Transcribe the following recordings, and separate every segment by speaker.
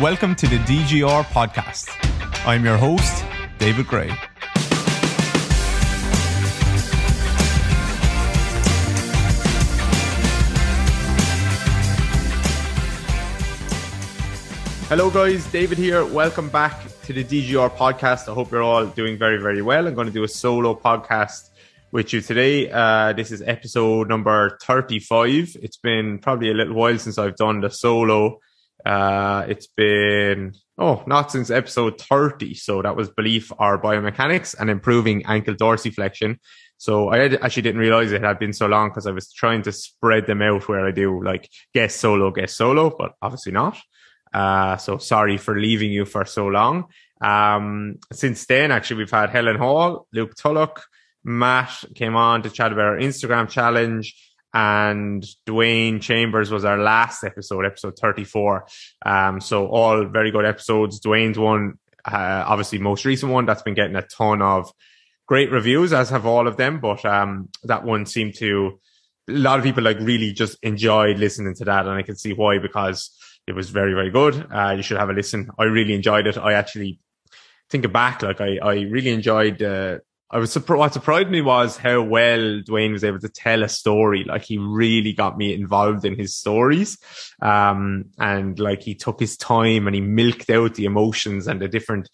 Speaker 1: Welcome to the DGR podcast. I'm your host, David Grey. Hello, guys. David here. Welcome back to the DGR podcast. I hope you're all doing very, very well. I'm going to do a solo podcast with you today. Uh, this is episode number 35. It's been probably a little while since I've done the solo uh, it's been, oh, not since episode 30. So that was belief or biomechanics and improving ankle dorsiflexion. So I actually didn't realize it had been so long because I was trying to spread them out where I do like guest solo, guest solo, but obviously not. Uh, so sorry for leaving you for so long. Um, since then, actually, we've had Helen Hall, Luke Tullock, Matt came on to chat about our Instagram challenge and Dwayne Chambers was our last episode, episode 34. Um, so all very good episodes. Dwayne's one, uh, obviously most recent one that's been getting a ton of great reviews, as have all of them. But, um, that one seemed to, a lot of people like really just enjoyed listening to that. And I can see why, because it was very, very good. Uh, you should have a listen. I really enjoyed it. I actually, think back, like I, I really enjoyed, uh, I was surprised. What surprised me was how well Dwayne was able to tell a story. Like he really got me involved in his stories. Um, and like he took his time and he milked out the emotions and the different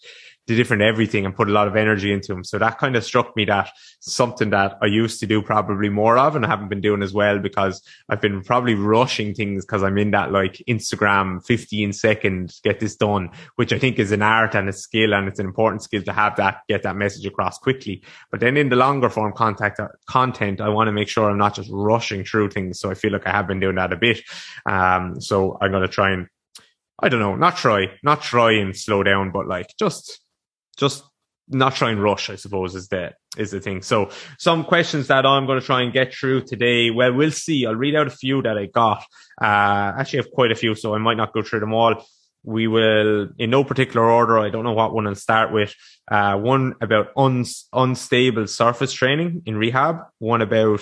Speaker 1: the different everything and put a lot of energy into them. So that kind of struck me that something that I used to do probably more of and I haven't been doing as well because I've been probably rushing things because I'm in that like Instagram 15 seconds, get this done, which I think is an art and a skill and it's an important skill to have that, get that message across quickly. But then in the longer form contact uh, content, I want to make sure I'm not just rushing through things. So I feel like I have been doing that a bit. Um, so I'm going to try and I don't know, not try, not try and slow down, but like just just not try and rush, I suppose, is the is the thing. So some questions that I'm going to try and get through today. Well, we'll see. I'll read out a few that I got. Uh, actually, I have quite a few, so I might not go through them all. We will, in no particular order. I don't know what one I'll start with. Uh, one about un- unstable surface training in rehab. One about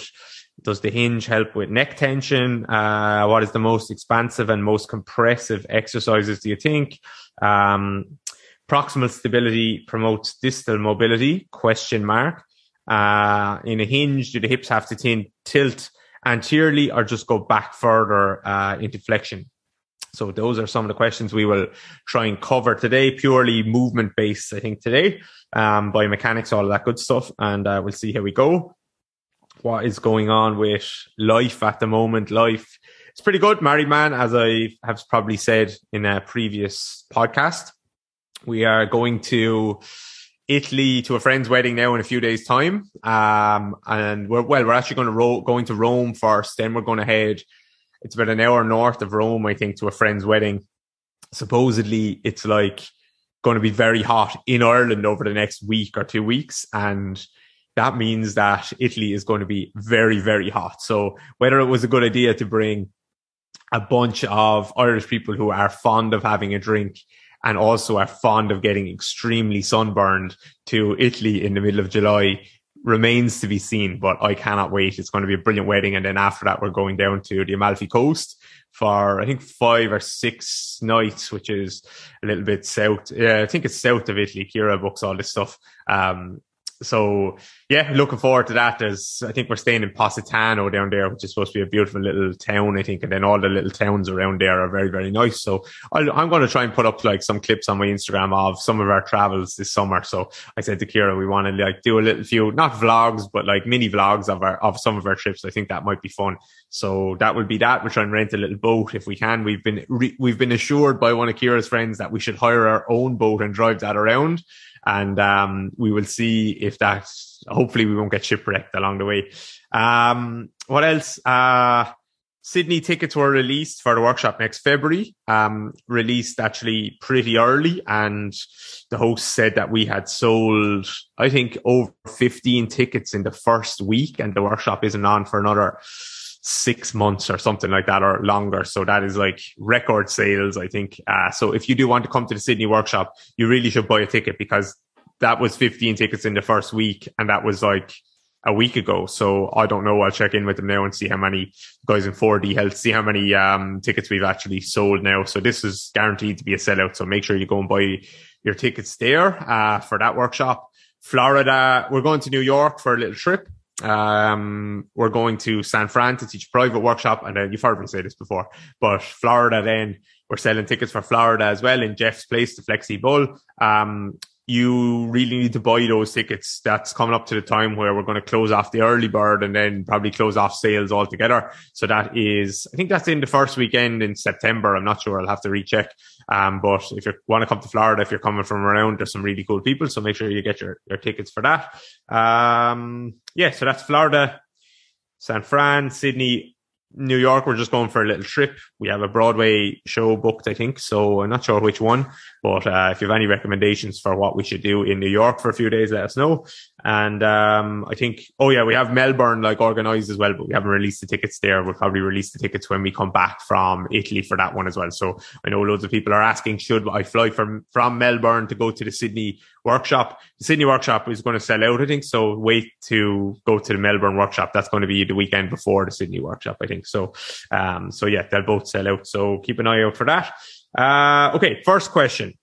Speaker 1: does the hinge help with neck tension? Uh, what is the most expansive and most compressive exercises do you think? Um, Proximal stability promotes distal mobility? Question mark. Uh, in a hinge, do the hips have to t- tilt anteriorly or just go back further uh, into flexion? So those are some of the questions we will try and cover today, purely movement based, I think today, um, biomechanics, all of that good stuff. And uh, we'll see how we go. What is going on with life at the moment? Life, it's pretty good. Married man, as I have probably said in a previous podcast. We are going to Italy to a friend's wedding now in a few days' time. Um, and we're, well, we're actually going to ro- going to Rome first. Then we're going to head. It's about an hour north of Rome, I think, to a friend's wedding. Supposedly, it's like going to be very hot in Ireland over the next week or two weeks, and that means that Italy is going to be very, very hot. So whether it was a good idea to bring a bunch of Irish people who are fond of having a drink and also are fond of getting extremely sunburned to Italy in the middle of July remains to be seen, but I cannot wait. It's going to be a brilliant wedding. And then after that, we're going down to the Amalfi Coast for, I think, five or six nights, which is a little bit south. Yeah, I think it's south of Italy. Kira books all this stuff. Um, so yeah, looking forward to that. There's, I think we're staying in Positano down there, which is supposed to be a beautiful little town, I think. And then all the little towns around there are very, very nice. So i am going to try and put up like some clips on my Instagram of some of our travels this summer. So I said to Kira, we want to like do a little few, not vlogs, but like mini vlogs of our, of some of our trips. I think that might be fun. So that would be that. We're trying to rent a little boat if we can. We've been, re- we've been assured by one of Kira's friends that we should hire our own boat and drive that around and um, we will see if that. Hopefully, we won't get shipwrecked along the way. Um, what else? Uh, Sydney tickets were released for the workshop next February. Um, released actually pretty early, and the host said that we had sold, I think, over 15 tickets in the first week, and the workshop isn't on for another six months or something like that or longer. So that is like record sales, I think. Uh, so if you do want to come to the Sydney workshop, you really should buy a ticket because that was 15 tickets in the first week. And that was like a week ago. So I don't know. I'll check in with them now and see how many guys in 4D health, see how many um, tickets we've actually sold now. So this is guaranteed to be a sellout. So make sure you go and buy your tickets there uh, for that workshop. Florida, we're going to New York for a little trip. Um, we're going to San Fran to teach a private workshop. And you've heard me say this before, but Florida then we're selling tickets for Florida as well in Jeff's place, the Flexi Bull. Um, you really need to buy those tickets. That's coming up to the time where we're going to close off the early bird and then probably close off sales altogether. So that is, I think that's in the first weekend in September. I'm not sure. I'll have to recheck. Um, but if you want to come to Florida, if you're coming from around, there's some really cool people. So make sure you get your, your tickets for that. Um, yeah, so that's Florida, San Fran, Sydney, New York, we're just going for a little trip. We have a Broadway show booked, I think. So I'm not sure which one, but uh, if you have any recommendations for what we should do in New York for a few days, let us know. And um, I think, oh yeah, we have Melbourne like organized as well, but we haven't released the tickets there. We'll probably release the tickets when we come back from Italy for that one as well. So I know loads of people are asking, should I fly from from Melbourne to go to the Sydney workshop? The Sydney workshop is going to sell out, I think. So wait to go to the Melbourne workshop. That's going to be the weekend before the Sydney workshop, I think. So, um, so yeah, they'll both sell out. So keep an eye out for that. Uh, okay, first question.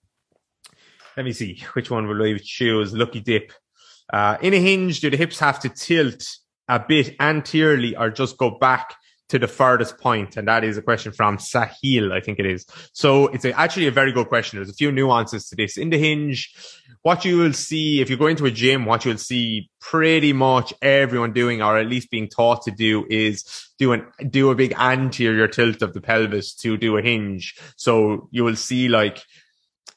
Speaker 1: Let me see which one will I choose. Lucky dip. Uh, in a hinge, do the hips have to tilt a bit anteriorly or just go back to the furthest point? And that is a question from Sahil, I think it is. So it's a, actually a very good question. There's a few nuances to this. In the hinge, what you will see, if you go into a gym, what you'll see pretty much everyone doing, or at least being taught to do is do an, do a big anterior tilt of the pelvis to do a hinge. So you will see like,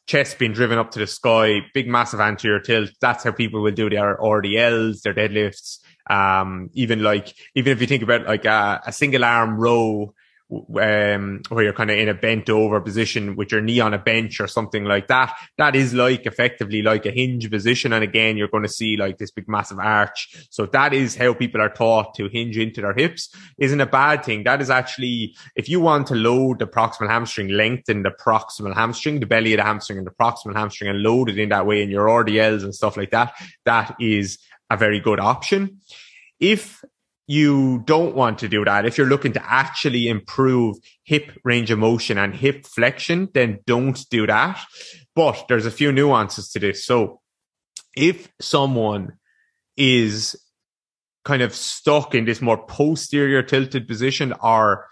Speaker 1: chest being driven up to the sky, big massive anterior tilt. That's how people will do their RDLs, their deadlifts. Um, even like, even if you think about like a, a single arm row, um, where you're kind of in a bent over position with your knee on a bench or something like that. That is like effectively like a hinge position. And again, you're going to see like this big massive arch. So that is how people are taught to hinge into their hips. Isn't a bad thing. That is actually, if you want to load the proximal hamstring, lengthen the proximal hamstring, the belly of the hamstring and the proximal hamstring and load it in that way in your RDLs and stuff like that, that is a very good option. If you don't want to do that. If you're looking to actually improve hip range of motion and hip flexion, then don't do that. But there's a few nuances to this. So if someone is kind of stuck in this more posterior tilted position or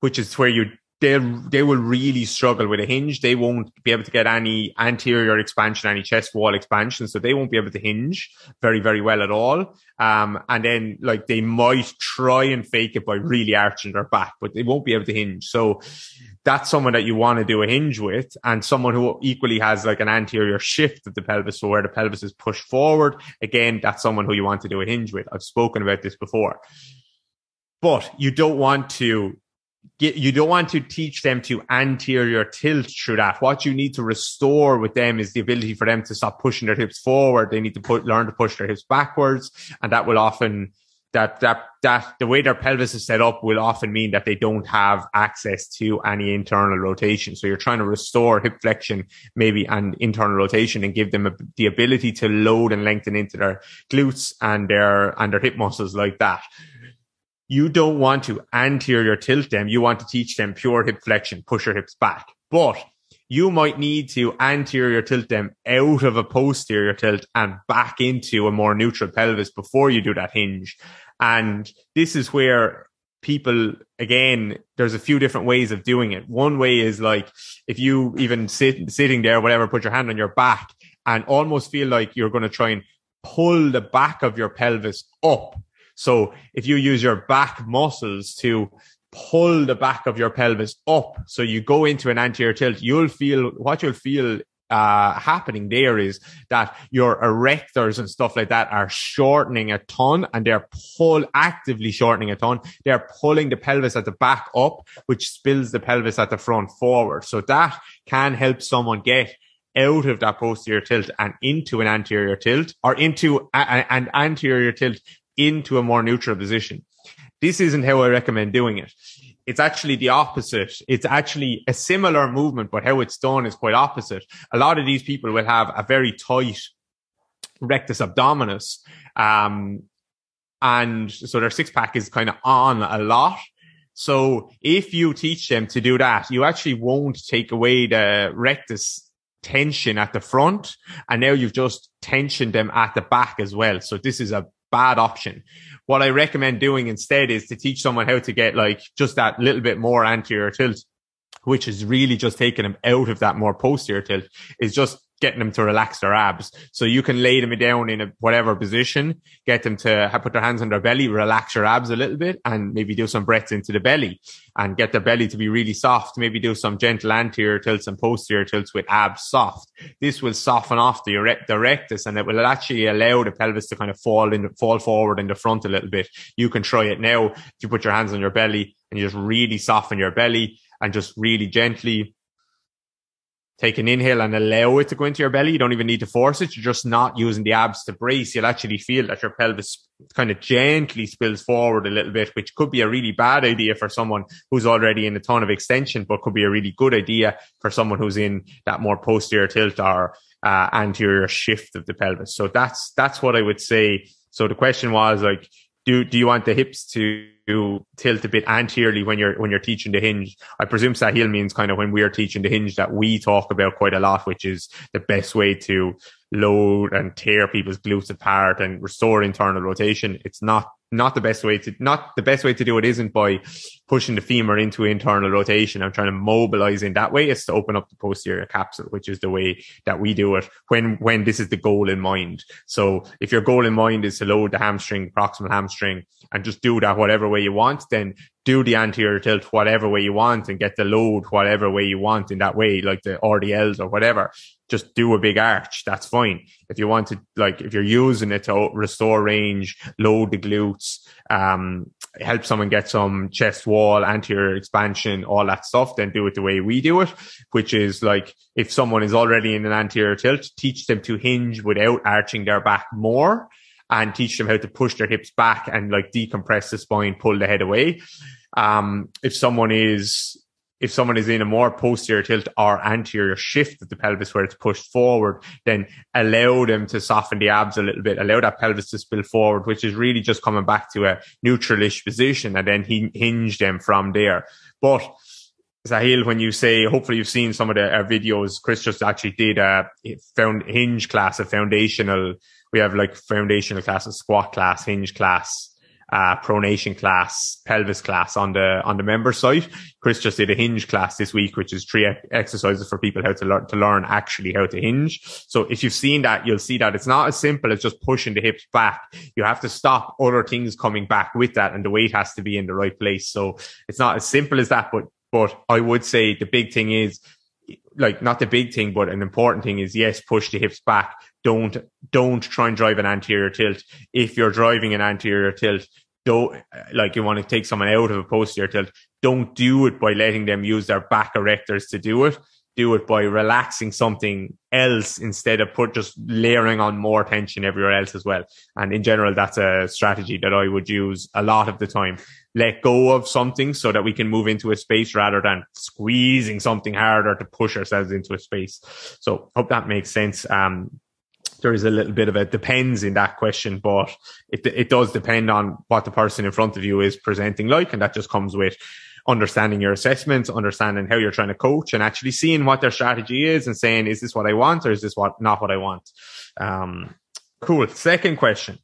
Speaker 1: which is where you they they will really struggle with a hinge. They won't be able to get any anterior expansion, any chest wall expansion, so they won't be able to hinge very very well at all. Um, and then like they might try and fake it by really arching their back, but they won't be able to hinge. So that's someone that you want to do a hinge with, and someone who equally has like an anterior shift of the pelvis, so where the pelvis is pushed forward. Again, that's someone who you want to do a hinge with. I've spoken about this before. But you don't want to get, you don't want to teach them to anterior tilt through that. What you need to restore with them is the ability for them to stop pushing their hips forward. They need to put, learn to push their hips backwards. And that will often, that, that, that the way their pelvis is set up will often mean that they don't have access to any internal rotation. So you're trying to restore hip flexion, maybe and internal rotation and give them a, the ability to load and lengthen into their glutes and their, and their hip muscles like that you don't want to anterior tilt them. You want to teach them pure hip flexion, push your hips back. But you might need to anterior tilt them out of a posterior tilt and back into a more neutral pelvis before you do that hinge. And this is where people, again, there's a few different ways of doing it. One way is like, if you even sit, sitting there, whatever, put your hand on your back and almost feel like you're going to try and pull the back of your pelvis up so if you use your back muscles to pull the back of your pelvis up, so you go into an anterior tilt, you'll feel what you'll feel uh, happening there is that your erectors and stuff like that are shortening a ton and they're pull actively shortening a ton. They're pulling the pelvis at the back up, which spills the pelvis at the front forward. So that can help someone get out of that posterior tilt and into an anterior tilt or into an anterior tilt into a more neutral position. This isn't how I recommend doing it. It's actually the opposite. It's actually a similar movement, but how it's done is quite opposite. A lot of these people will have a very tight rectus abdominis, um, and so their six pack is kind of on a lot. So if you teach them to do that, you actually won't take away the rectus tension at the front. And now you've just tensioned them at the back as well. So this is a bad option. What I recommend doing instead is to teach someone how to get like just that little bit more anterior tilt, which is really just taking them out of that more posterior tilt is just getting them to relax their abs. So you can lay them down in a whatever position, get them to put their hands on their belly, relax your abs a little bit and maybe do some breaths into the belly and get the belly to be really soft. Maybe do some gentle anterior tilts and posterior tilts with abs soft. This will soften off the, erect, the rectus and it will actually allow the pelvis to kind of fall in, fall forward in the front a little bit. You can try it now. If you put your hands on your belly and you just really soften your belly and just really gently take an inhale and allow it to go into your belly. You don't even need to force it. You're just not using the abs to brace. You'll actually feel that your pelvis kind of gently spills forward a little bit, which could be a really bad idea for someone who's already in a ton of extension, but could be a really good idea for someone who's in that more posterior tilt or uh, anterior shift of the pelvis. So that's, that's what I would say. So the question was like, do, do you want the hips to tilt a bit anteriorly when you're when you're teaching the hinge. I presume Sahil means kind of when we are teaching the hinge that we talk about quite a lot, which is the best way to load and tear people's glutes apart and restore internal rotation. It's not not the best way to not the best way to do it isn't by pushing the femur into internal rotation and trying to mobilize in that way. It's to open up the posterior capsule, which is the way that we do it when when this is the goal in mind. So if your goal in mind is to load the hamstring, proximal hamstring, and just do that whatever way you want, then do the anterior tilt whatever way you want and get the load whatever way you want in that way, like the RDLs or whatever. Just do a big arch. That's fine. If you want to, like, if you're using it to restore range, load the glutes, um, help someone get some chest wall, anterior expansion, all that stuff, then do it the way we do it, which is like, if someone is already in an anterior tilt, teach them to hinge without arching their back more and teach them how to push their hips back and like decompress the spine, pull the head away. Um, if someone is if someone is in a more posterior tilt or anterior shift of the pelvis where it's pushed forward, then allow them to soften the abs a little bit, allow that pelvis to spill forward, which is really just coming back to a neutralish position and then hinge them from there. But Sahil, when you say, hopefully you've seen some of the uh, videos, Chris just actually did a found hinge class, a foundational, we have like foundational class, a squat class, hinge class, uh, pronation class, pelvis class on the on the member site. Chris just did a hinge class this week, which is three exercises for people how to learn to learn actually how to hinge. So if you've seen that, you'll see that it's not as simple as just pushing the hips back. You have to stop other things coming back with that, and the weight has to be in the right place. So it's not as simple as that, but but I would say the big thing is like not the big thing, but an important thing is yes, push the hips back. Don't don't try and drive an anterior tilt. If you're driving an anterior tilt, don't like you want to take someone out of a posterior tilt. Don't do it by letting them use their back erectors to do it. Do it by relaxing something else instead of put just layering on more tension everywhere else as well. And in general, that's a strategy that I would use a lot of the time let go of something so that we can move into a space rather than squeezing something harder to push ourselves into a space. So hope that makes sense. Um, there is a little bit of a depends in that question, but it, it does depend on what the person in front of you is presenting like. And that just comes with understanding your assessments, understanding how you're trying to coach and actually seeing what their strategy is and saying, is this what I want or is this what not what I want? Um, cool. Second question.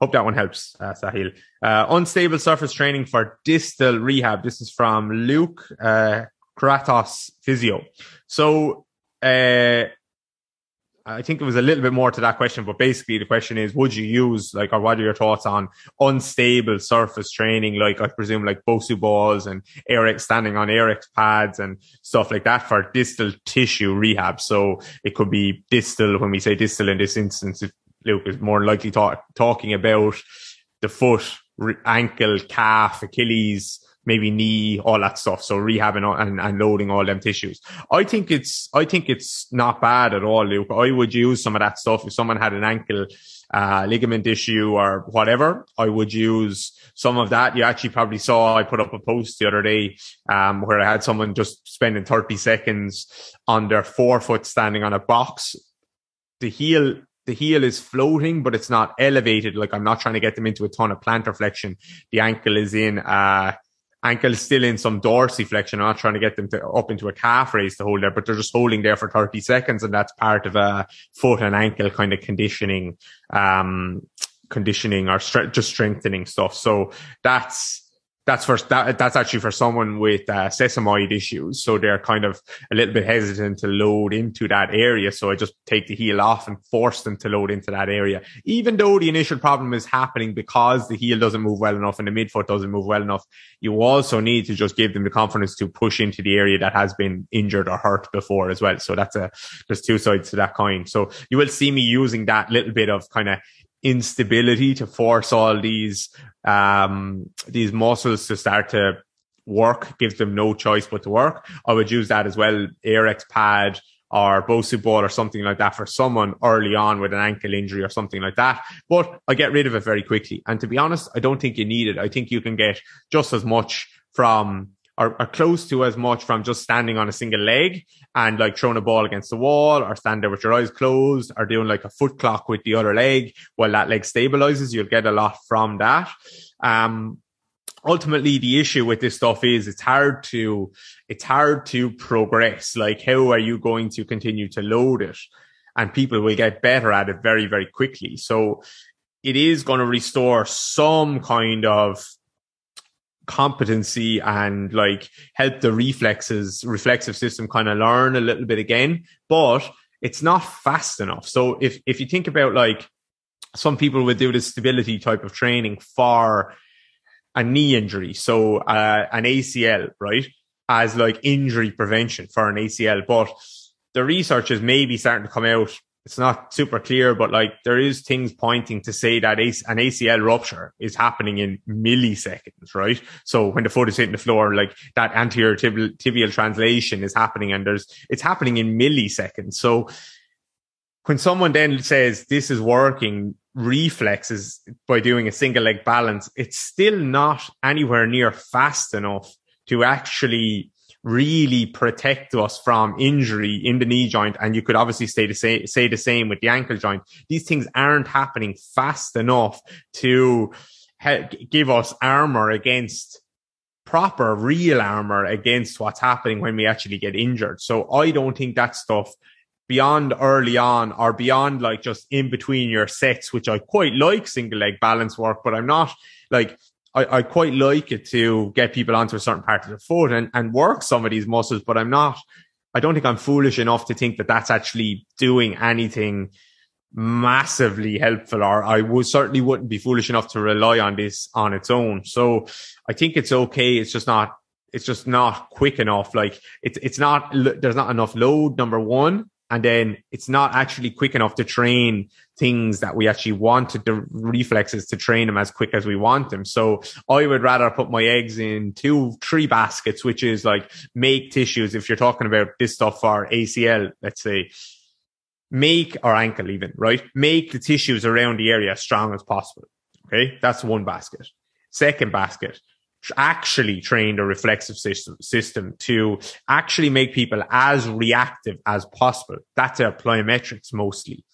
Speaker 1: Hope that one helps, uh, Sahil. Uh, unstable surface training for distal rehab. This is from Luke uh, Kratos Physio. So, uh, I think it was a little bit more to that question, but basically the question is, would you use like, or what are your thoughts on unstable surface training? Like, I presume like Bosu balls and Airex standing on Airex pads and stuff like that for distal tissue rehab. So it could be distal. When we say distal in this instance, Luke is more likely talk, talking about the foot, ankle, calf, Achilles, maybe knee, all that stuff. So rehabbing and, and loading all them tissues. I think it's, I think it's not bad at all, Luke. I would use some of that stuff. If someone had an ankle, uh, ligament issue or whatever, I would use some of that. You actually probably saw I put up a post the other day, um, where I had someone just spending 30 seconds on their forefoot standing on a box. The heel the heel is floating, but it's not elevated. Like I'm not trying to get them into a ton of plantar flexion. The ankle is in, uh, ankle still in some dorsiflexion. I'm not trying to get them to up into a calf raise to hold there, but they're just holding there for 30 seconds. And that's part of a foot and ankle kind of conditioning, um, conditioning or stre- just strengthening stuff. So that's, that's for that, that's actually for someone with uh, sesamoid issues. So they're kind of a little bit hesitant to load into that area. So I just take the heel off and force them to load into that area, even though the initial problem is happening because the heel doesn't move well enough and the midfoot doesn't move well enough. You also need to just give them the confidence to push into the area that has been injured or hurt before as well. So that's a there's two sides to that coin. So you will see me using that little bit of kind of instability to force all these um these muscles to start to work gives them no choice but to work. I would use that as well airex pad or bosu ball or something like that for someone early on with an ankle injury or something like that. But i get rid of it very quickly. And to be honest i don't think you need it. I think you can get just as much from or, close to as much from just standing on a single leg and like throwing a ball against the wall or stand there with your eyes closed or doing like a foot clock with the other leg while that leg stabilizes. You'll get a lot from that. Um, ultimately the issue with this stuff is it's hard to, it's hard to progress. Like how are you going to continue to load it? And people will get better at it very, very quickly. So it is going to restore some kind of competency and like help the reflexes, reflexive system kind of learn a little bit again, but it's not fast enough. So if, if you think about like some people would do the stability type of training for a knee injury. So, uh, an ACL, right? As like injury prevention for an ACL, but the research is maybe starting to come out it's not super clear, but like there is things pointing to say that an ACL rupture is happening in milliseconds, right? So when the foot is hitting the floor, like that anterior tibial, tibial translation is happening and there's, it's happening in milliseconds. So when someone then says this is working reflexes by doing a single leg balance, it's still not anywhere near fast enough to actually really protect us from injury in the knee joint. And you could obviously say the same, say the same with the ankle joint. These things aren't happening fast enough to give us armor against proper real armor against what's happening when we actually get injured. So I don't think that stuff beyond early on or beyond like just in between your sets, which I quite like single leg balance work, but I'm not like I, I quite like it to get people onto a certain part of the foot and, and work some of these muscles, but I'm not, I don't think I'm foolish enough to think that that's actually doing anything massively helpful or I would certainly wouldn't be foolish enough to rely on this on its own. So I think it's okay. It's just not, it's just not quick enough. Like it's, it's not, there's not enough load, number one. And then it's not actually quick enough to train things that we actually want the reflexes to train them as quick as we want them. So I would rather put my eggs in two, three baskets, which is like make tissues. If you're talking about this stuff for ACL, let's say, make or ankle even, right? Make the tissues around the area as strong as possible. Okay. That's one basket. Second basket, actually train the reflexive system, system to actually make people as reactive as possible. That's our plyometrics mostly.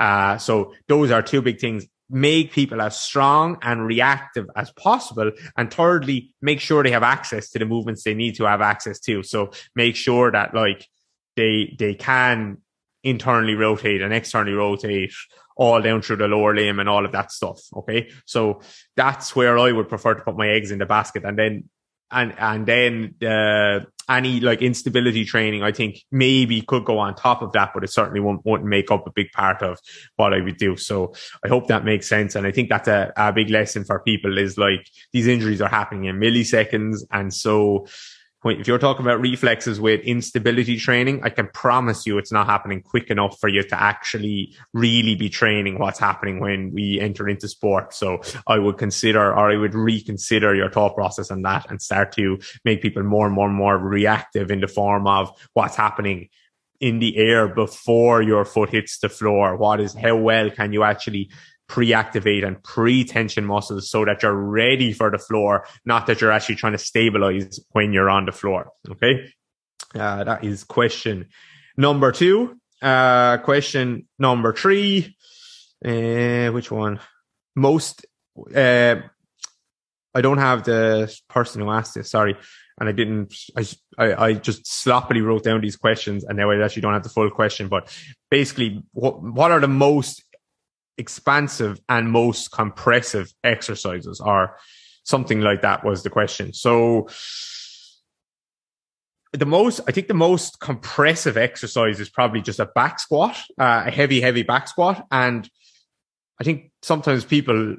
Speaker 1: Uh, so those are two big things. Make people as strong and reactive as possible. And thirdly, make sure they have access to the movements they need to have access to. So make sure that like they, they can internally rotate and externally rotate all down through the lower limb and all of that stuff. Okay. So that's where I would prefer to put my eggs in the basket. And then, and, and then, uh, any like instability training, I think maybe could go on top of that, but it certainly won't, won't make up a big part of what I would do. So I hope that makes sense. And I think that's a, a big lesson for people is like these injuries are happening in milliseconds. And so, if you're talking about reflexes with instability training, I can promise you it's not happening quick enough for you to actually really be training what's happening when we enter into sport. So I would consider or I would reconsider your thought process on that and start to make people more and more and more reactive in the form of what's happening in the air before your foot hits the floor. What is, how well can you actually pre-activate and pre-tension muscles so that you're ready for the floor, not that you're actually trying to stabilize when you're on the floor. Okay. Uh, that is question number two. Uh, question number three. Uh, which one? Most. Uh, I don't have the person who asked this. Sorry, and I didn't. I, I, just sloppily wrote down these questions, and now I actually don't have the full question. But basically, what what are the most expansive and most compressive exercises, or something like that was the question. So the most, I think the most compressive exercise is probably just a back squat, uh, a heavy, heavy back squat. And I think sometimes people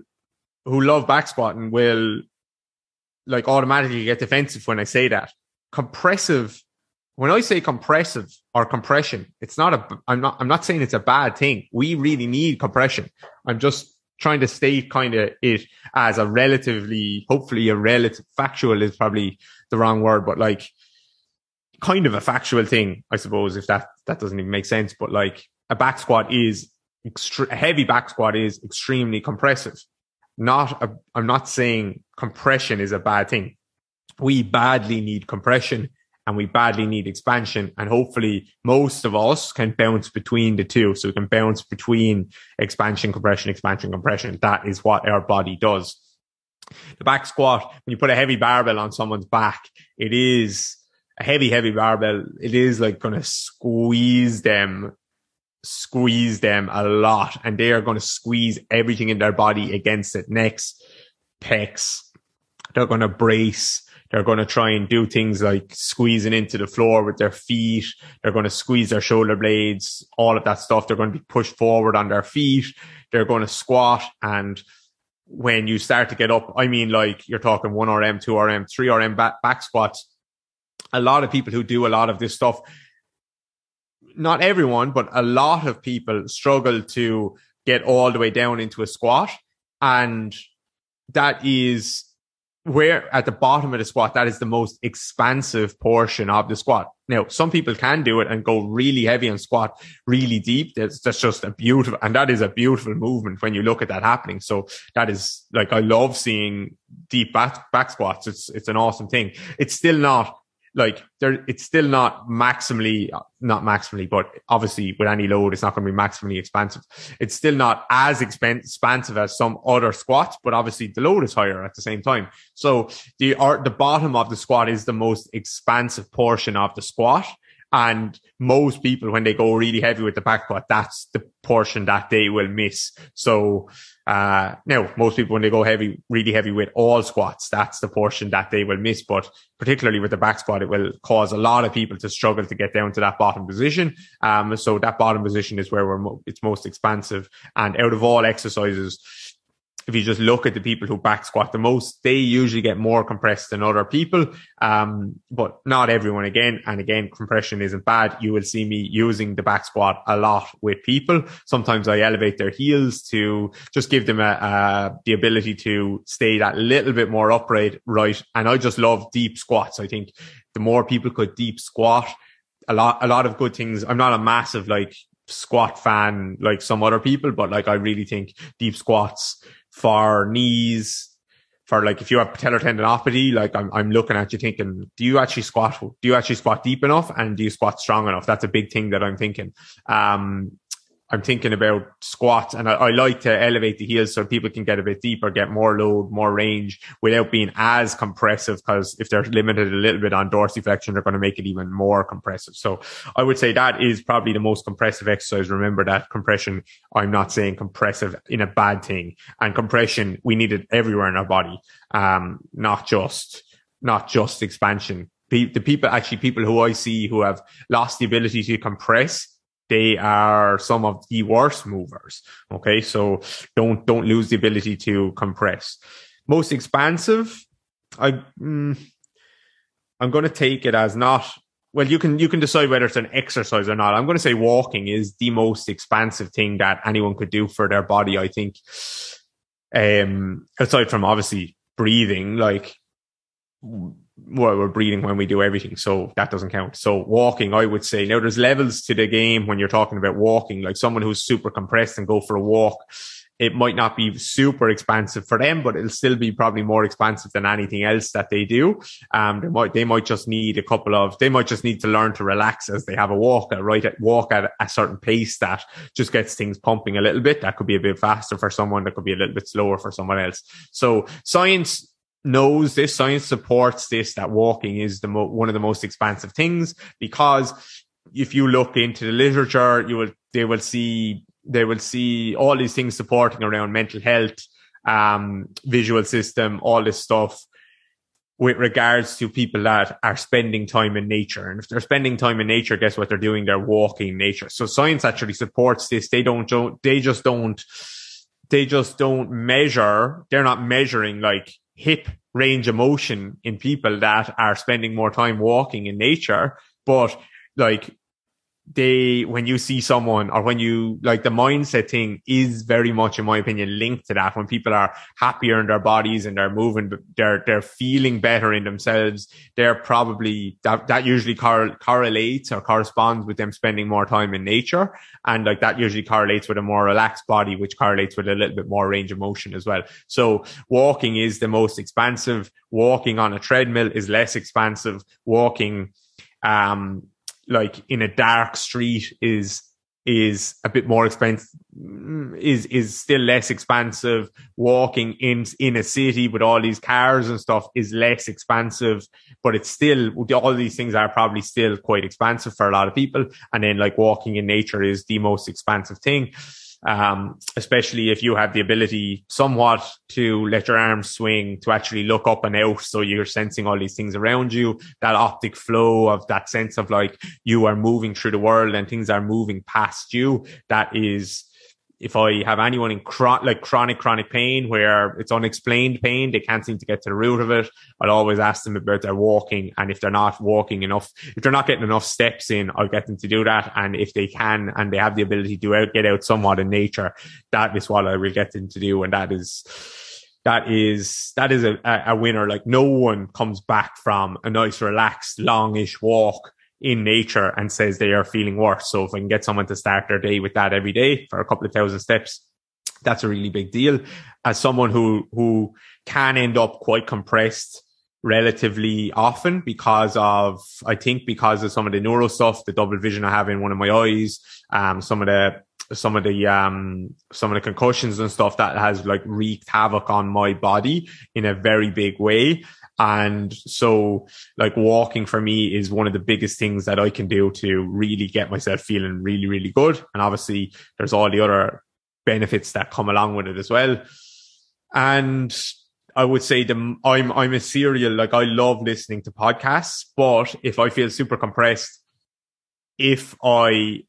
Speaker 1: who love back squatting will like automatically get defensive when I say that. Compressive, when I say compressive or compression, it's not a, I'm not, I'm not saying it's a bad thing. We really need compression. I'm just trying to state kind of it as a relatively, hopefully a relative factual is probably the wrong word, but like kind of a factual thing, I suppose, if that, that doesn't even make sense. But like a back squat is extre- a heavy back squat is extremely compressive. Not a, I'm not saying compression is a bad thing. We badly need compression and we badly need expansion. And hopefully most of us can bounce between the two. So we can bounce between expansion, compression, expansion, compression. That is what our body does. The back squat, when you put a heavy barbell on someone's back, it is a heavy, heavy barbell. It is like going to squeeze them, squeeze them a lot. And they are going to squeeze everything in their body against it. Necks, pecs. They're going to brace they're going to try and do things like squeezing into the floor with their feet. They're going to squeeze their shoulder blades, all of that stuff. They're going to be pushed forward on their feet. They're going to squat. And when you start to get up, I mean, like you're talking one RM, two RM, three RM back, back squats. A lot of people who do a lot of this stuff, not everyone, but a lot of people struggle to get all the way down into a squat. And that is where at the bottom of the squat, that is the most expansive portion of the squat. Now, some people can do it and go really heavy and squat really deep. That's, that's just a beautiful, and that is a beautiful movement when you look at that happening. So that is like, I love seeing deep back, back squats. It's, it's an awesome thing. It's still not like there, it's still not maximally, not maximally, but obviously with any load, it's not going to be maximally expansive. It's still not as expansive as some other squats, but obviously the load is higher at the same time. So the, art, the bottom of the squat is the most expansive portion of the squat. And most people, when they go really heavy with the back squat, that's the portion that they will miss. So, uh, now most people, when they go heavy, really heavy with all squats, that's the portion that they will miss. But particularly with the back squat, it will cause a lot of people to struggle to get down to that bottom position. Um, so that bottom position is where we're, mo- it's most expansive. And out of all exercises, if you just look at the people who back squat the most, they usually get more compressed than other people. Um, but not everyone again. And again, compression isn't bad. You will see me using the back squat a lot with people. Sometimes I elevate their heels to just give them a, a, the ability to stay that little bit more upright, right? And I just love deep squats. I think the more people could deep squat, a lot, a lot of good things. I'm not a massive like squat fan like some other people, but like I really think deep squats for knees, for like if you have patellar tendinopathy, like I'm, I'm looking at you thinking, do you actually squat? Do you actually squat deep enough? And do you squat strong enough? That's a big thing that I'm thinking. Um, I'm thinking about squats and I, I, like to elevate the heels so people can get a bit deeper, get more load, more range without being as compressive. Cause if they're limited a little bit on dorsiflexion, they're going to make it even more compressive. So I would say that is probably the most compressive exercise. Remember that compression. I'm not saying compressive in a bad thing and compression. We need it everywhere in our body. Um, not just, not just expansion. The, the people, actually people who I see who have lost the ability to compress they are some of the worst movers. Okay. So don't, don't lose the ability to compress. Most expansive. I, mm, I'm going to take it as not, well, you can, you can decide whether it's an exercise or not. I'm going to say walking is the most expansive thing that anyone could do for their body. I think, um, aside from obviously breathing, like well, we're breathing when we do everything. So that doesn't count. So walking, I would say now there's levels to the game when you're talking about walking, like someone who's super compressed and go for a walk. it might not be super expansive for them, but it'll still be probably more expansive than anything else that they do. Um, they might, they might just need a couple of, they might just need to learn to relax as they have a walk, a right at walk at a certain pace that just gets things pumping a little bit. That could be a bit faster for someone. That could be a little bit slower for someone else. So science knows this, science supports this, that walking is the mo- one of the most expansive things because if you look into the literature, you will, they will see, they will see all these things supporting around mental health, um, visual system, all this stuff with regards to people that are spending time in nature. And if they're spending time in nature, guess what they're doing? They're walking nature. So science actually supports this. They don't, they just don't, they just don't measure, they're not measuring like hip range of motion in people that are spending more time walking in nature. But like they when you see someone or when you like the mindset thing is very much in my opinion linked to that. When people are happier in their bodies and they're moving they're they're feeling better in themselves they're probably that that usually cor- correlates or corresponds with them spending more time in nature. And like that usually correlates with a more relaxed body which correlates with a little bit more range of motion as well. So walking is the most expansive. Walking on a treadmill is less expansive. Walking um like in a dark street is is a bit more expensive is is still less expansive walking in in a city with all these cars and stuff is less expansive but it's still all these things are probably still quite expansive for a lot of people. And then like walking in nature is the most expansive thing um, especially if you have the ability somewhat to let your arms swing, to actually look up and out. So you're sensing all these things around you, that optic flow of that sense of like you are moving through the world and things are moving past you. That is, if I have anyone in like chronic, chronic pain where it's unexplained pain, they can't seem to get to the root of it. I'll always ask them about their walking. And if they're not walking enough, if they're not getting enough steps in, I'll get them to do that. And if they can and they have the ability to out, get out somewhat in nature, that is what I will get them to do. And that is, that is that is a, a winner. Like no one comes back from a nice, relaxed, longish walk in nature and says they are feeling worse. So if I can get someone to start their day with that every day for a couple of thousand steps, that's a really big deal. As someone who, who can end up quite compressed relatively often because of, I think because of some of the neuro stuff, the double vision I have in one of my eyes, um, some of the, some of the um some of the concussions and stuff that has like wreaked havoc on my body in a very big way and so like walking for me is one of the biggest things that I can do to really get myself feeling really, really good. And obviously there's all the other benefits that come along with it as well. And I would say the, I'm, I'm a serial, like I love listening to podcasts, but if I feel super compressed, if I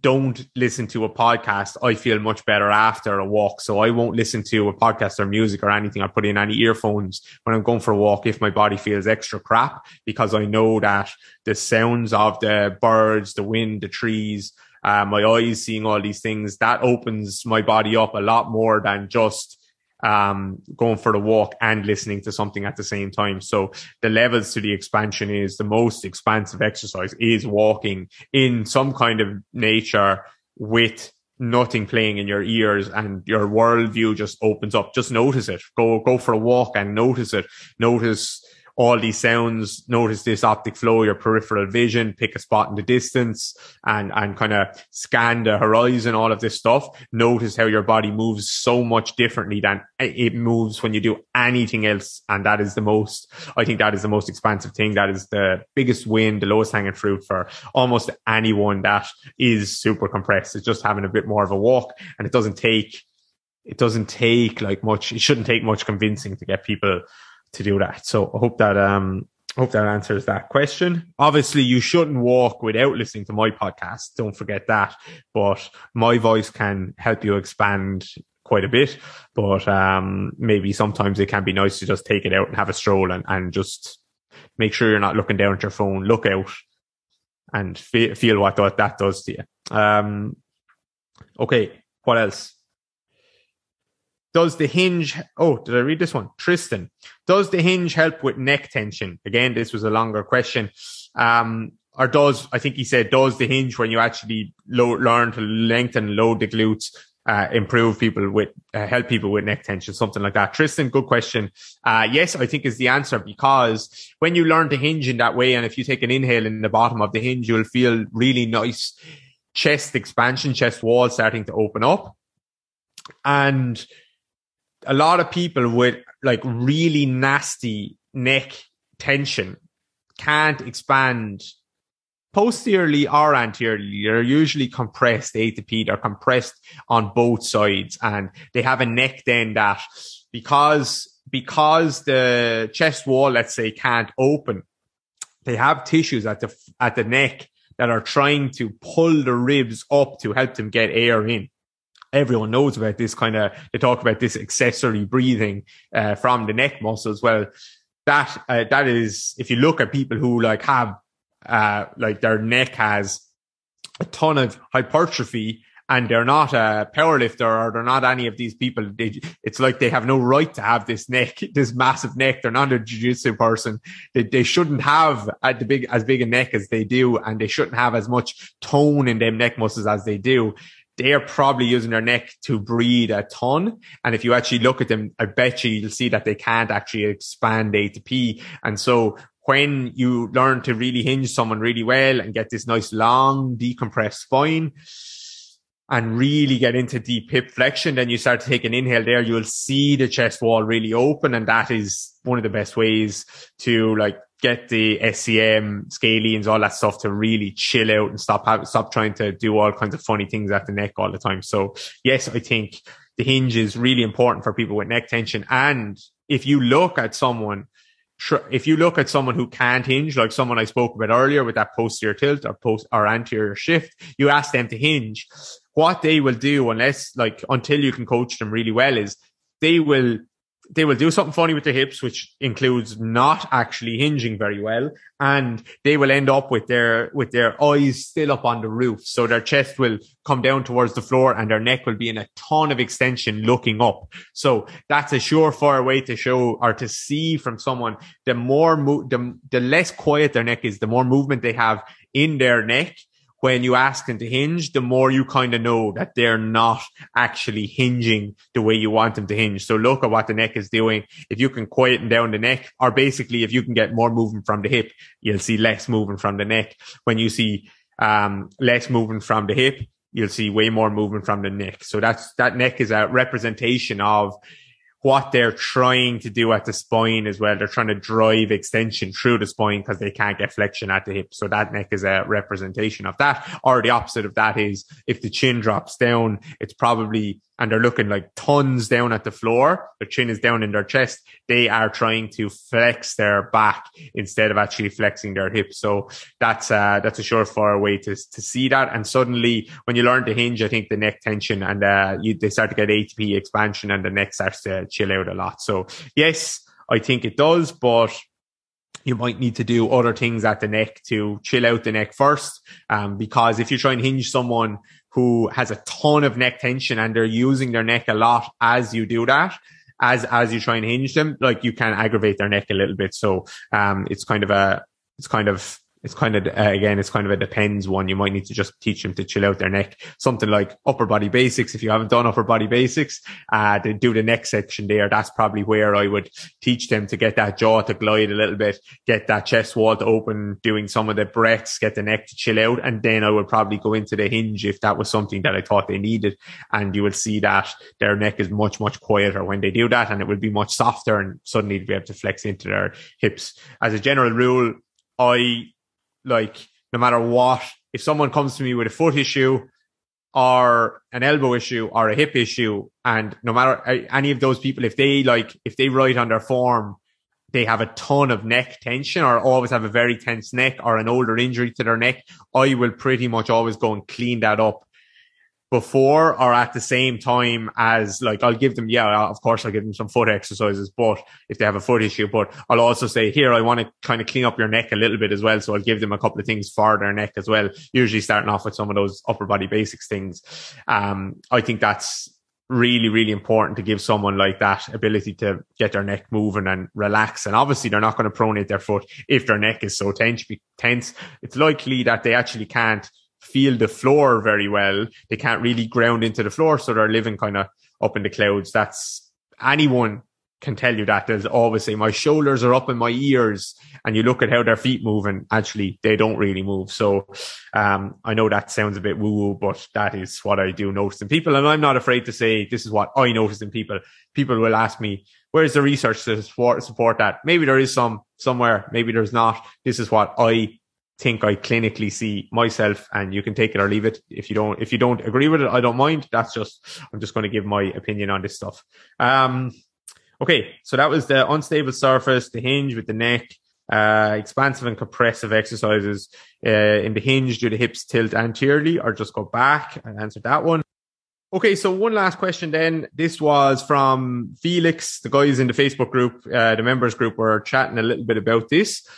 Speaker 1: don't listen to a podcast, I feel much better after a walk. So I won't listen to a podcast or music or anything. I put in any earphones when I'm going for a walk if my body feels extra crap because I know that the sounds of the birds, the wind, the trees, uh, my eyes seeing all these things, that opens my body up a lot more than just um, going for the walk and listening to something at the same time. So the levels to the expansion is the most expansive exercise is walking in some kind of nature with nothing playing in your ears and your worldview just opens up. Just notice it. Go, go for a walk and notice it. Notice all these sounds, notice this optic flow, your peripheral vision, pick a spot in the distance and, and kind of scan the horizon, all of this stuff. Notice how your body moves so much differently than it moves when you do anything else. And that is the most, I think that is the most expansive thing. That is the biggest win, the lowest hanging fruit for almost anyone that is super compressed. It's just having a bit more of a walk and it doesn't take, it doesn't take like much, it shouldn't take much convincing to get people to do that. So I hope that um hope that answers that question. Obviously, you shouldn't walk without listening to my podcast. Don't forget that. But my voice can help you expand quite a bit. But um maybe sometimes it can be nice to just take it out and have a stroll and, and just make sure you're not looking down at your phone. Look out and feel, feel what that does to you. Um okay, what else? Does the hinge, oh, did I read this one? Tristan, does the hinge help with neck tension? Again, this was a longer question. Um, or does, I think he said, does the hinge when you actually learn to lengthen, load the glutes, uh, improve people with, uh, help people with neck tension, something like that. Tristan, good question. Uh, yes, I think is the answer because when you learn to hinge in that way, and if you take an inhale in the bottom of the hinge, you'll feel really nice chest expansion, chest wall starting to open up. And a lot of people with like really nasty neck tension can't expand posteriorly or anteriorly, they're usually compressed A to P. They're compressed on both sides and they have a neck then that because, because the chest wall, let's say, can't open, they have tissues at the, at the neck that are trying to pull the ribs up to help them get air in. Everyone knows about this kind of, they talk about this accessory breathing, uh, from the neck muscles. Well, that, uh, that is, if you look at people who like have uh, like their neck has a ton of hypertrophy and they're not a powerlifter or they're not any of these people. They, it's like they have no right to have this neck, this massive neck. They're not a jiu-jitsu person. They, they shouldn't have at the big, as big a neck as they do. And they shouldn't have as much tone in them neck muscles as they do. They're probably using their neck to breathe a ton. And if you actually look at them, I bet you you'll see that they can't actually expand A to P. And so when you learn to really hinge someone really well and get this nice long decompressed spine and really get into deep hip flexion, then you start to take an inhale there, you'll see the chest wall really open. And that is one of the best ways to like get the SCM, scalenes, all that stuff to really chill out and stop have, stop trying to do all kinds of funny things at the neck all the time. So yes, I think the hinge is really important for people with neck tension. And if you look at someone if you look at someone who can't hinge, like someone I spoke about earlier with that posterior tilt or post or anterior shift, you ask them to hinge. What they will do, unless like until you can coach them really well, is they will they will do something funny with their hips, which includes not actually hinging very well. And they will end up with their, with their eyes still up on the roof. So their chest will come down towards the floor and their neck will be in a ton of extension looking up. So that's a surefire way to show or to see from someone the more, mo- the, the less quiet their neck is, the more movement they have in their neck when you ask them to hinge, the more you kind of know that they're not actually hinging the way you want them to hinge. So look at what the neck is doing. If you can quieten down the neck, or basically if you can get more movement from the hip, you'll see less movement from the neck. When you see um, less movement from the hip, you'll see way more movement from the neck. So that's that neck is a representation of what they're trying to do at the spine as well. They're trying to drive extension through the spine because they can't get flexion at the hip. So that neck is a representation of that. Or the opposite of that is if the chin drops down, it's probably and they're looking like tons down at the floor. Their chin is down in their chest. They are trying to flex their back instead of actually flexing their hips. So that's uh, that's a surefire way to to see that. And suddenly, when you learn to hinge, I think the neck tension and uh, you, they start to get A to P expansion, and the neck starts to chill out a lot. So yes, I think it does, but you might need to do other things at the neck to chill out the neck first. Um, because if you try and hinge someone who has a ton of neck tension and they're using their neck a lot as you do that, as, as you try and hinge them, like you can aggravate their neck a little bit. So, um, it's kind of a, it's kind of it's kind of uh, again it's kind of a depends one. You might need to just teach them to chill out their neck. Something like upper body basics. If you haven't done upper body basics uh to do the neck section there. That's probably where i would teach them to get that jaw to glide a little bit get that chest wall to open doing some of the breaths get the neck to chill out. And then i would probably go into the hinge if that was something that i thought they needed. And you will see that their neck is much much quieter when they do that. And it will be much softer and suddenly be able to flex into their hips. As a general rule I like no matter what, if someone comes to me with a foot issue or an elbow issue or a hip issue, and no matter any of those people, if they like, if they write on their form, they have a ton of neck tension or always have a very tense neck or an older injury to their neck, I will pretty much always go and clean that up before or at the same time as like I'll give them, yeah, of course I'll give them some foot exercises, but if they have a foot issue, but I'll also say here, I want to kind of clean up your neck a little bit as well. So I'll give them a couple of things for their neck as well. Usually starting off with some of those upper body basics things. Um, I think that's really, really important to give someone like that ability to get their neck moving and relax. And obviously they're not going to pronate their foot if their neck is so tense, tense. It's likely that they actually can't feel the floor very well. They can't really ground into the floor. So they're living kind of up in the clouds. That's anyone can tell you that. There's always say my shoulders are up in my ears and you look at how their feet move and actually they don't really move. So, um, I know that sounds a bit woo woo, but that is what I do notice in people. And I'm not afraid to say this is what I notice in people. People will ask me, where's the research to support, support that? Maybe there is some somewhere. Maybe there's not. This is what I think I clinically see myself and you can take it or leave it. If you don't, if you don't agree with it, I don't mind. That's just, I'm just going to give my opinion on this stuff. Um, okay. So that was the unstable surface, the hinge with the neck, uh, expansive and compressive exercises, uh, in the hinge, do the hips tilt anteriorly or just go back? I answered that one. Okay, so one last question then. This was from Felix. The guys in the Facebook group, uh, the members group were chatting a little bit about this.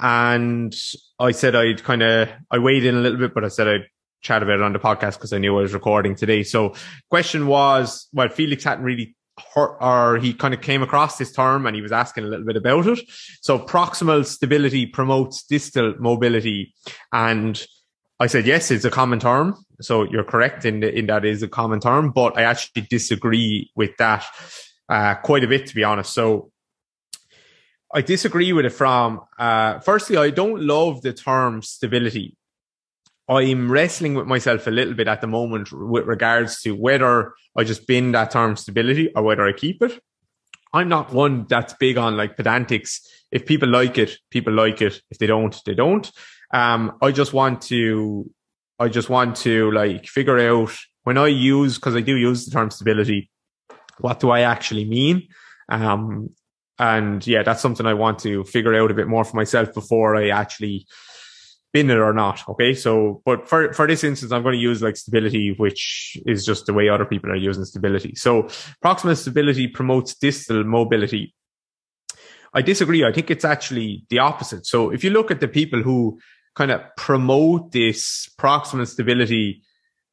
Speaker 1: And I said I'd kind of, I weighed in a little bit, but I said I'd chat about it on the podcast because I knew I was recording today. So question was, well, Felix hadn't really heard, or he kind of came across this term and he was asking a little bit about it. So proximal stability promotes distal mobility. And I said, yes, it's a common term. So you're correct in, the, in that is a common term, but I actually disagree with that uh, quite a bit, to be honest. So I disagree with it from, uh, firstly, I don't love the term stability. I'm wrestling with myself a little bit at the moment with regards to whether I just bin that term stability or whether I keep it. I'm not one that's big on like pedantics. If people like it, people like it. If they don't, they don't. Um, I just want to, I just want to like figure out when I use, cause I do use the term stability, what do I actually mean? Um, and yeah, that's something I want to figure out a bit more for myself before I actually bin it or not. Okay. So, but for, for this instance, I'm going to use like stability, which is just the way other people are using stability. So proximal stability promotes distal mobility. I disagree. I think it's actually the opposite. So if you look at the people who kind of promote this proximal stability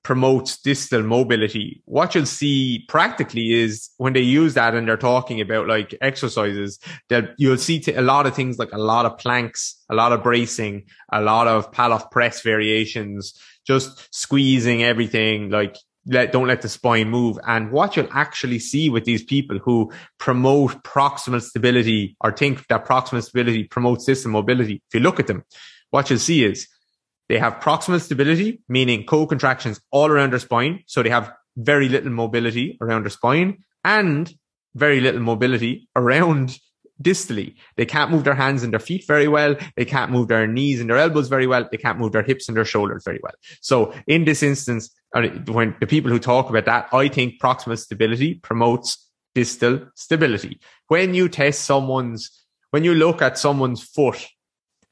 Speaker 1: promotes distal mobility. What you'll see practically is when they use that and they're talking about like exercises that you'll see a lot of things like a lot of planks, a lot of bracing, a lot of Pallof press variations, just squeezing everything like let, don't let the spine move. And what you'll actually see with these people who promote proximal stability or think that proximal stability promotes distal mobility, if you look at them, what you'll see is they have proximal stability, meaning co-contractions all around their spine. So they have very little mobility around their spine and very little mobility around distally. They can't move their hands and their feet very well. They can't move their knees and their elbows very well. They can't move their hips and their shoulders very well. So in this instance, when the people who talk about that, I think proximal stability promotes distal stability. When you test someone's, when you look at someone's foot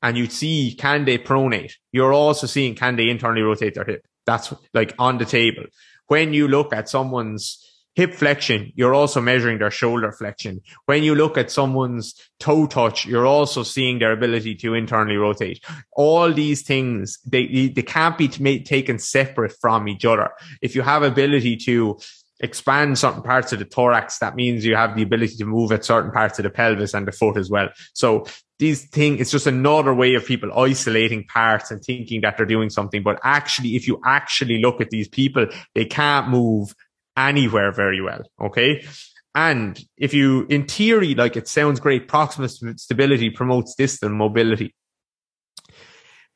Speaker 1: and you see can they pronate, you're also seeing can they internally rotate their hip. That's like on the table. When you look at someone's hip flexion, you're also measuring their shoulder flexion. When you look at someone's toe touch, you're also seeing their ability to internally rotate. All these things, they, they can't be taken separate from each other. If you have ability to expand certain parts of the thorax, that means you have the ability to move at certain parts of the pelvis and the foot as well. So these things, it's just another way of people isolating parts and thinking that they're doing something. But actually, if you actually look at these people, they can't move anywhere very well. Okay. And if you, in theory, like it sounds great, proximal stability promotes distal mobility.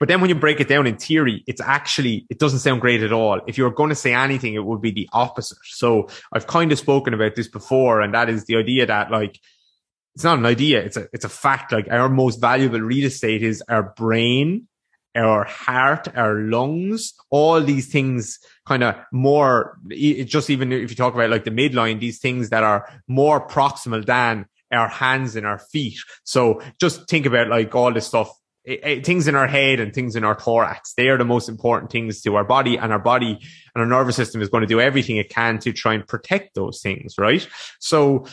Speaker 1: But then when you break it down in theory, it's actually, it doesn't sound great at all. If you're going to say anything, it would be the opposite. So I've kind of spoken about this before, and that is the idea that like, it's not an idea. It's a, it's a fact. Like our most valuable real estate is our brain, our heart, our lungs, all these things kind of more, just even if you talk about like the midline, these things that are more proximal than our hands and our feet. So just think about like all this stuff it, it, things in our head and things in our thorax. They are the most important things to our body and our body and our nervous system is going to do everything it can to try and protect those things, right? So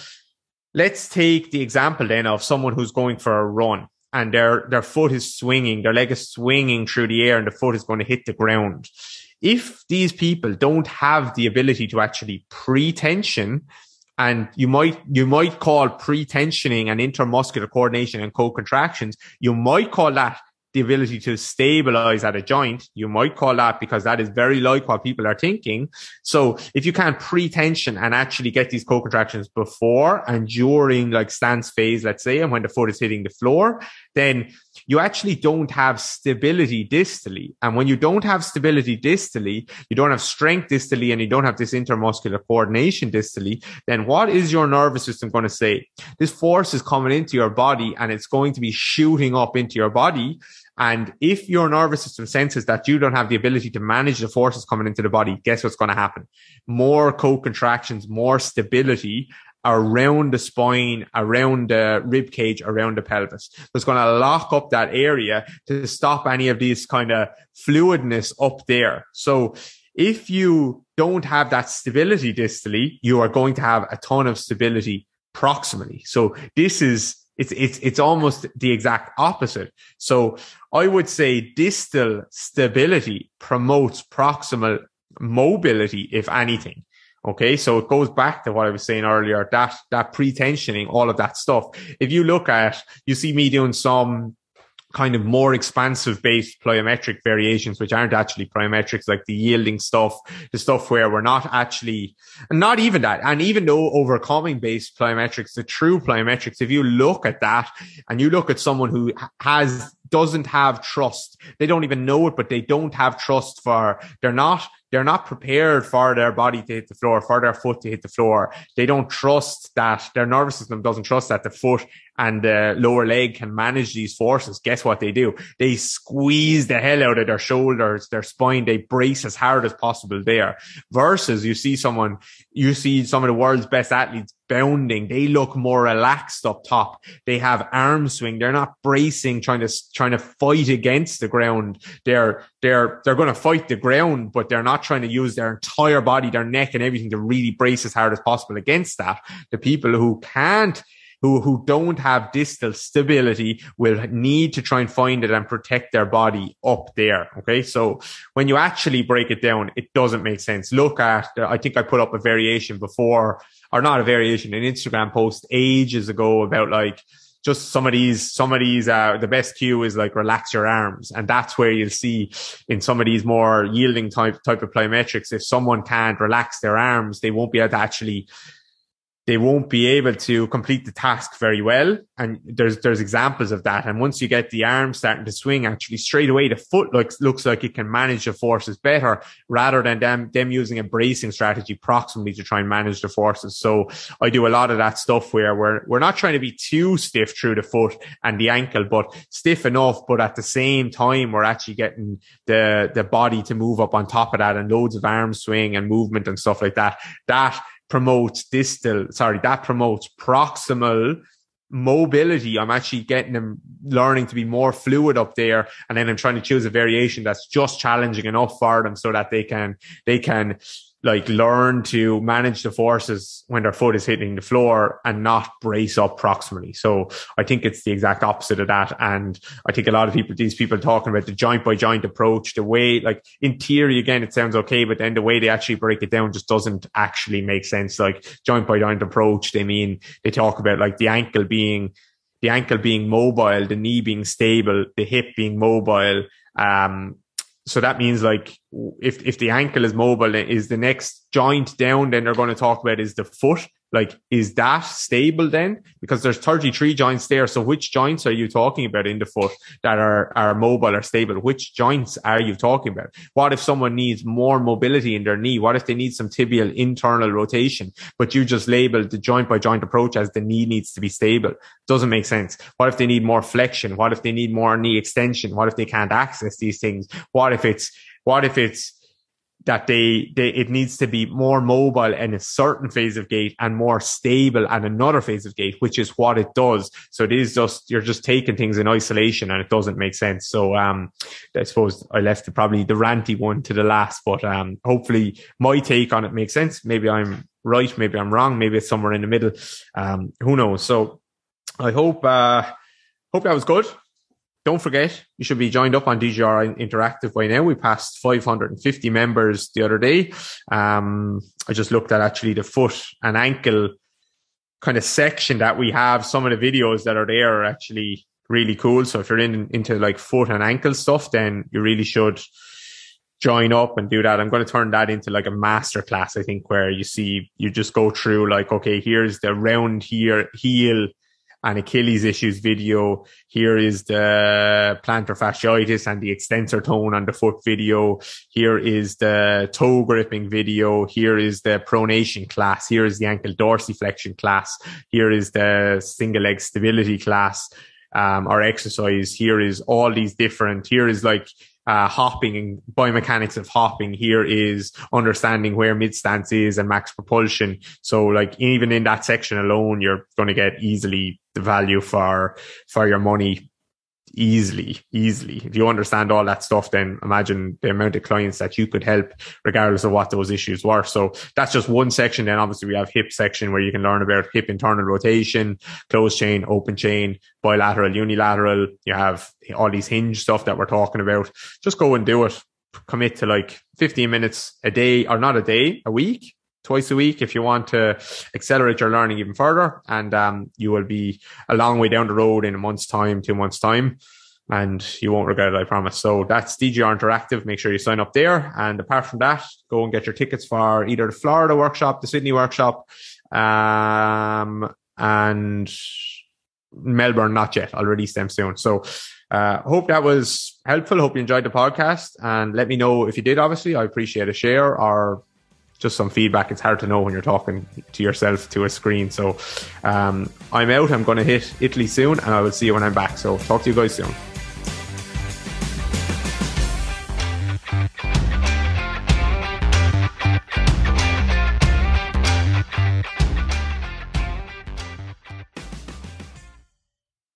Speaker 1: let's take the example then of someone who's going for a run and their, their foot is swinging, their leg is swinging through the air and the foot is going to hit the ground. If these people don't have the ability to actually pre-tension and you might you might call pre-tensioning and intermuscular coordination and co-contractions you might call that the ability to stabilize at a joint. You might call that because that is very like what people are thinking. So if you can't pre-tension and actually get these co-contractions before and during like stance phase, let's say, and when the foot is hitting the floor, then you actually don't have stability distally. And when you don't have stability distally, you don't have strength distally and you don't have this intermuscular coordination distally, then what is your nervous system going to say? This force is coming into your body and it's going to be shooting up into your body. And if your nervous system senses that you don't have the ability to manage the forces coming into the body, guess what's going to happen? More co-contractions, more stability, around the spine, around the rib cage, around the pelvis. It's going to lock up that area to stop any of these kind of fluidness up there. So if you don't have that stability distally, you are going to have a ton of stability proximally. So this is it's it's it's almost the exact opposite. So I would say distal stability promotes proximal mobility, if anything. Okay. So it goes back to what I was saying earlier, that, that pre-tensioning, all of that stuff. If you look at, you see me doing some kind of more expansive based plyometric variations, which aren't actually plyometrics, like the yielding stuff, the stuff where we're not actually, not even that. And even though overcoming based plyometrics, the true plyometrics, if you look at that and you look at someone who has, doesn't have trust, they don't even know it, but they don't have trust for, they're not they're not prepared for their body to hit the floor, for their foot to hit the floor. They don't trust that their nervous system doesn't trust that the foot and the lower leg can manage these forces. Guess what they do? They squeeze the hell out of their shoulders, their spine. They brace as hard as possible there versus you see someone, you see some of the world's best athletes bounding. They look more relaxed up top. They have arm swing. They're not bracing, trying to, trying to fight against the ground. They're, they're, they're going to fight the ground, but they're not trying to use their entire body, their neck and everything to really brace as hard as possible against that. The people who can't who, who don't have distal stability will need to try and find it and protect their body up there. Okay. So when you actually break it down, it doesn't make sense. Look at, I think I put up a variation before or not a variation, an Instagram post ages ago about like, just some of these, some of these, uh, the best cue is like relax your arms. And that's where you'll see in some of these more yielding type, type of plyometrics, if someone can't relax their arms, they won't be able to actually they won't be able to complete the task very well. And there's there's examples of that. And once you get the arm starting to swing, actually straight away the foot looks looks like it can manage the forces better rather than them them using a bracing strategy proximally to try and manage the forces. So I do a lot of that stuff where we're we're not trying to be too stiff through the foot and the ankle, but stiff enough, but at the same time we're actually getting the the body to move up on top of that and loads of arm swing and movement and stuff like that. That promotes distal, sorry, that promotes proximal mobility. I'm actually getting them learning to be more fluid up there. And then I'm trying to choose a variation that's just challenging enough for them so that they can, they can like learn to manage the forces when their foot is hitting the floor and not brace up proximally. So I think it's the exact opposite of that. And I think a lot of people, these people talking about the joint by joint approach, the way, like in theory, again, it sounds okay, but then the way they actually break it down just doesn't actually make sense. Like joint by joint approach, they mean, they talk about like the ankle being, the ankle being mobile, the knee being stable, the hip being mobile, um, so that means like if if the ankle is mobile, is the next joint down? Then they're going to talk about is the foot like, is that stable then? Because there's 33 joints there. So which joints are you talking about in the foot that are, are mobile or stable? Which joints are you talking about? What if someone needs more mobility in their knee? What if they need some tibial internal rotation, but you just label the joint by joint approach as the knee needs to be stable? Doesn't make sense. What if they need more flexion? What if they need more knee extension? What if they can't access these things? What if it's, what if it's, that they, they it needs to be more mobile in a certain phase of gait and more stable and another phase of gait, which is what it does. So it is just you're just taking things in isolation and it doesn't make sense. So um I suppose I left the, probably the ranty one to the last, but um hopefully my take on it makes sense. Maybe I'm right, maybe I'm wrong, maybe it's somewhere in the middle. Um who knows? So I hope uh hope that was good don't forget, you should be joined up on DGR Interactive by now. We passed 550 members the other day. Um, I just looked at actually the foot and ankle kind of section that we have. Some of the videos that are there are actually really cool. So if you're in into like foot and ankle stuff, then you really should join up and do that. I'm going to turn that into like a master class, I think, where you see, you just go through like, okay, here's the round here, heel and Achilles issues video. Here is the plantar fasciitis and the extensor tone on the foot video. Here is the toe gripping video. Here is the pronation class. Here is the ankle dorsiflexion class. Here is the single leg stability class. Um, or exercise. Here is all these different, here is like uh, hopping and biomechanics of hopping here is understanding where mid stance is and max propulsion. So like even in that section alone, you're going to get easily the value for, for your money easily, easily. If you understand all that stuff, then imagine the amount of clients that you could help regardless of what those issues were. So that's just one section. Then obviously we have hip section where you can learn about hip internal rotation, closed chain, open chain, bilateral, unilateral. You have all these hinge stuff that we're talking about. Just go and do it. Commit to like 15 minutes a day or not a day, a week twice a week if you want to accelerate your learning even further. And um, you will be a long way down the road in a month's time, two months' time. And you won't regret it, I promise. So that's DGR Interactive. Make sure you sign up there. And apart from that, go and get your tickets for either the Florida workshop, the Sydney workshop, um, and Melbourne, not yet. I'll release them soon. So, uh, hope that was helpful. Hope you enjoyed the podcast and let me know if you did, obviously. I appreciate a share or just some feedback. It's hard to know when you're talking to yourself to a screen. So um, I'm out. I'm going to hit Italy soon, and I will see you when I'm back. So talk to you guys soon.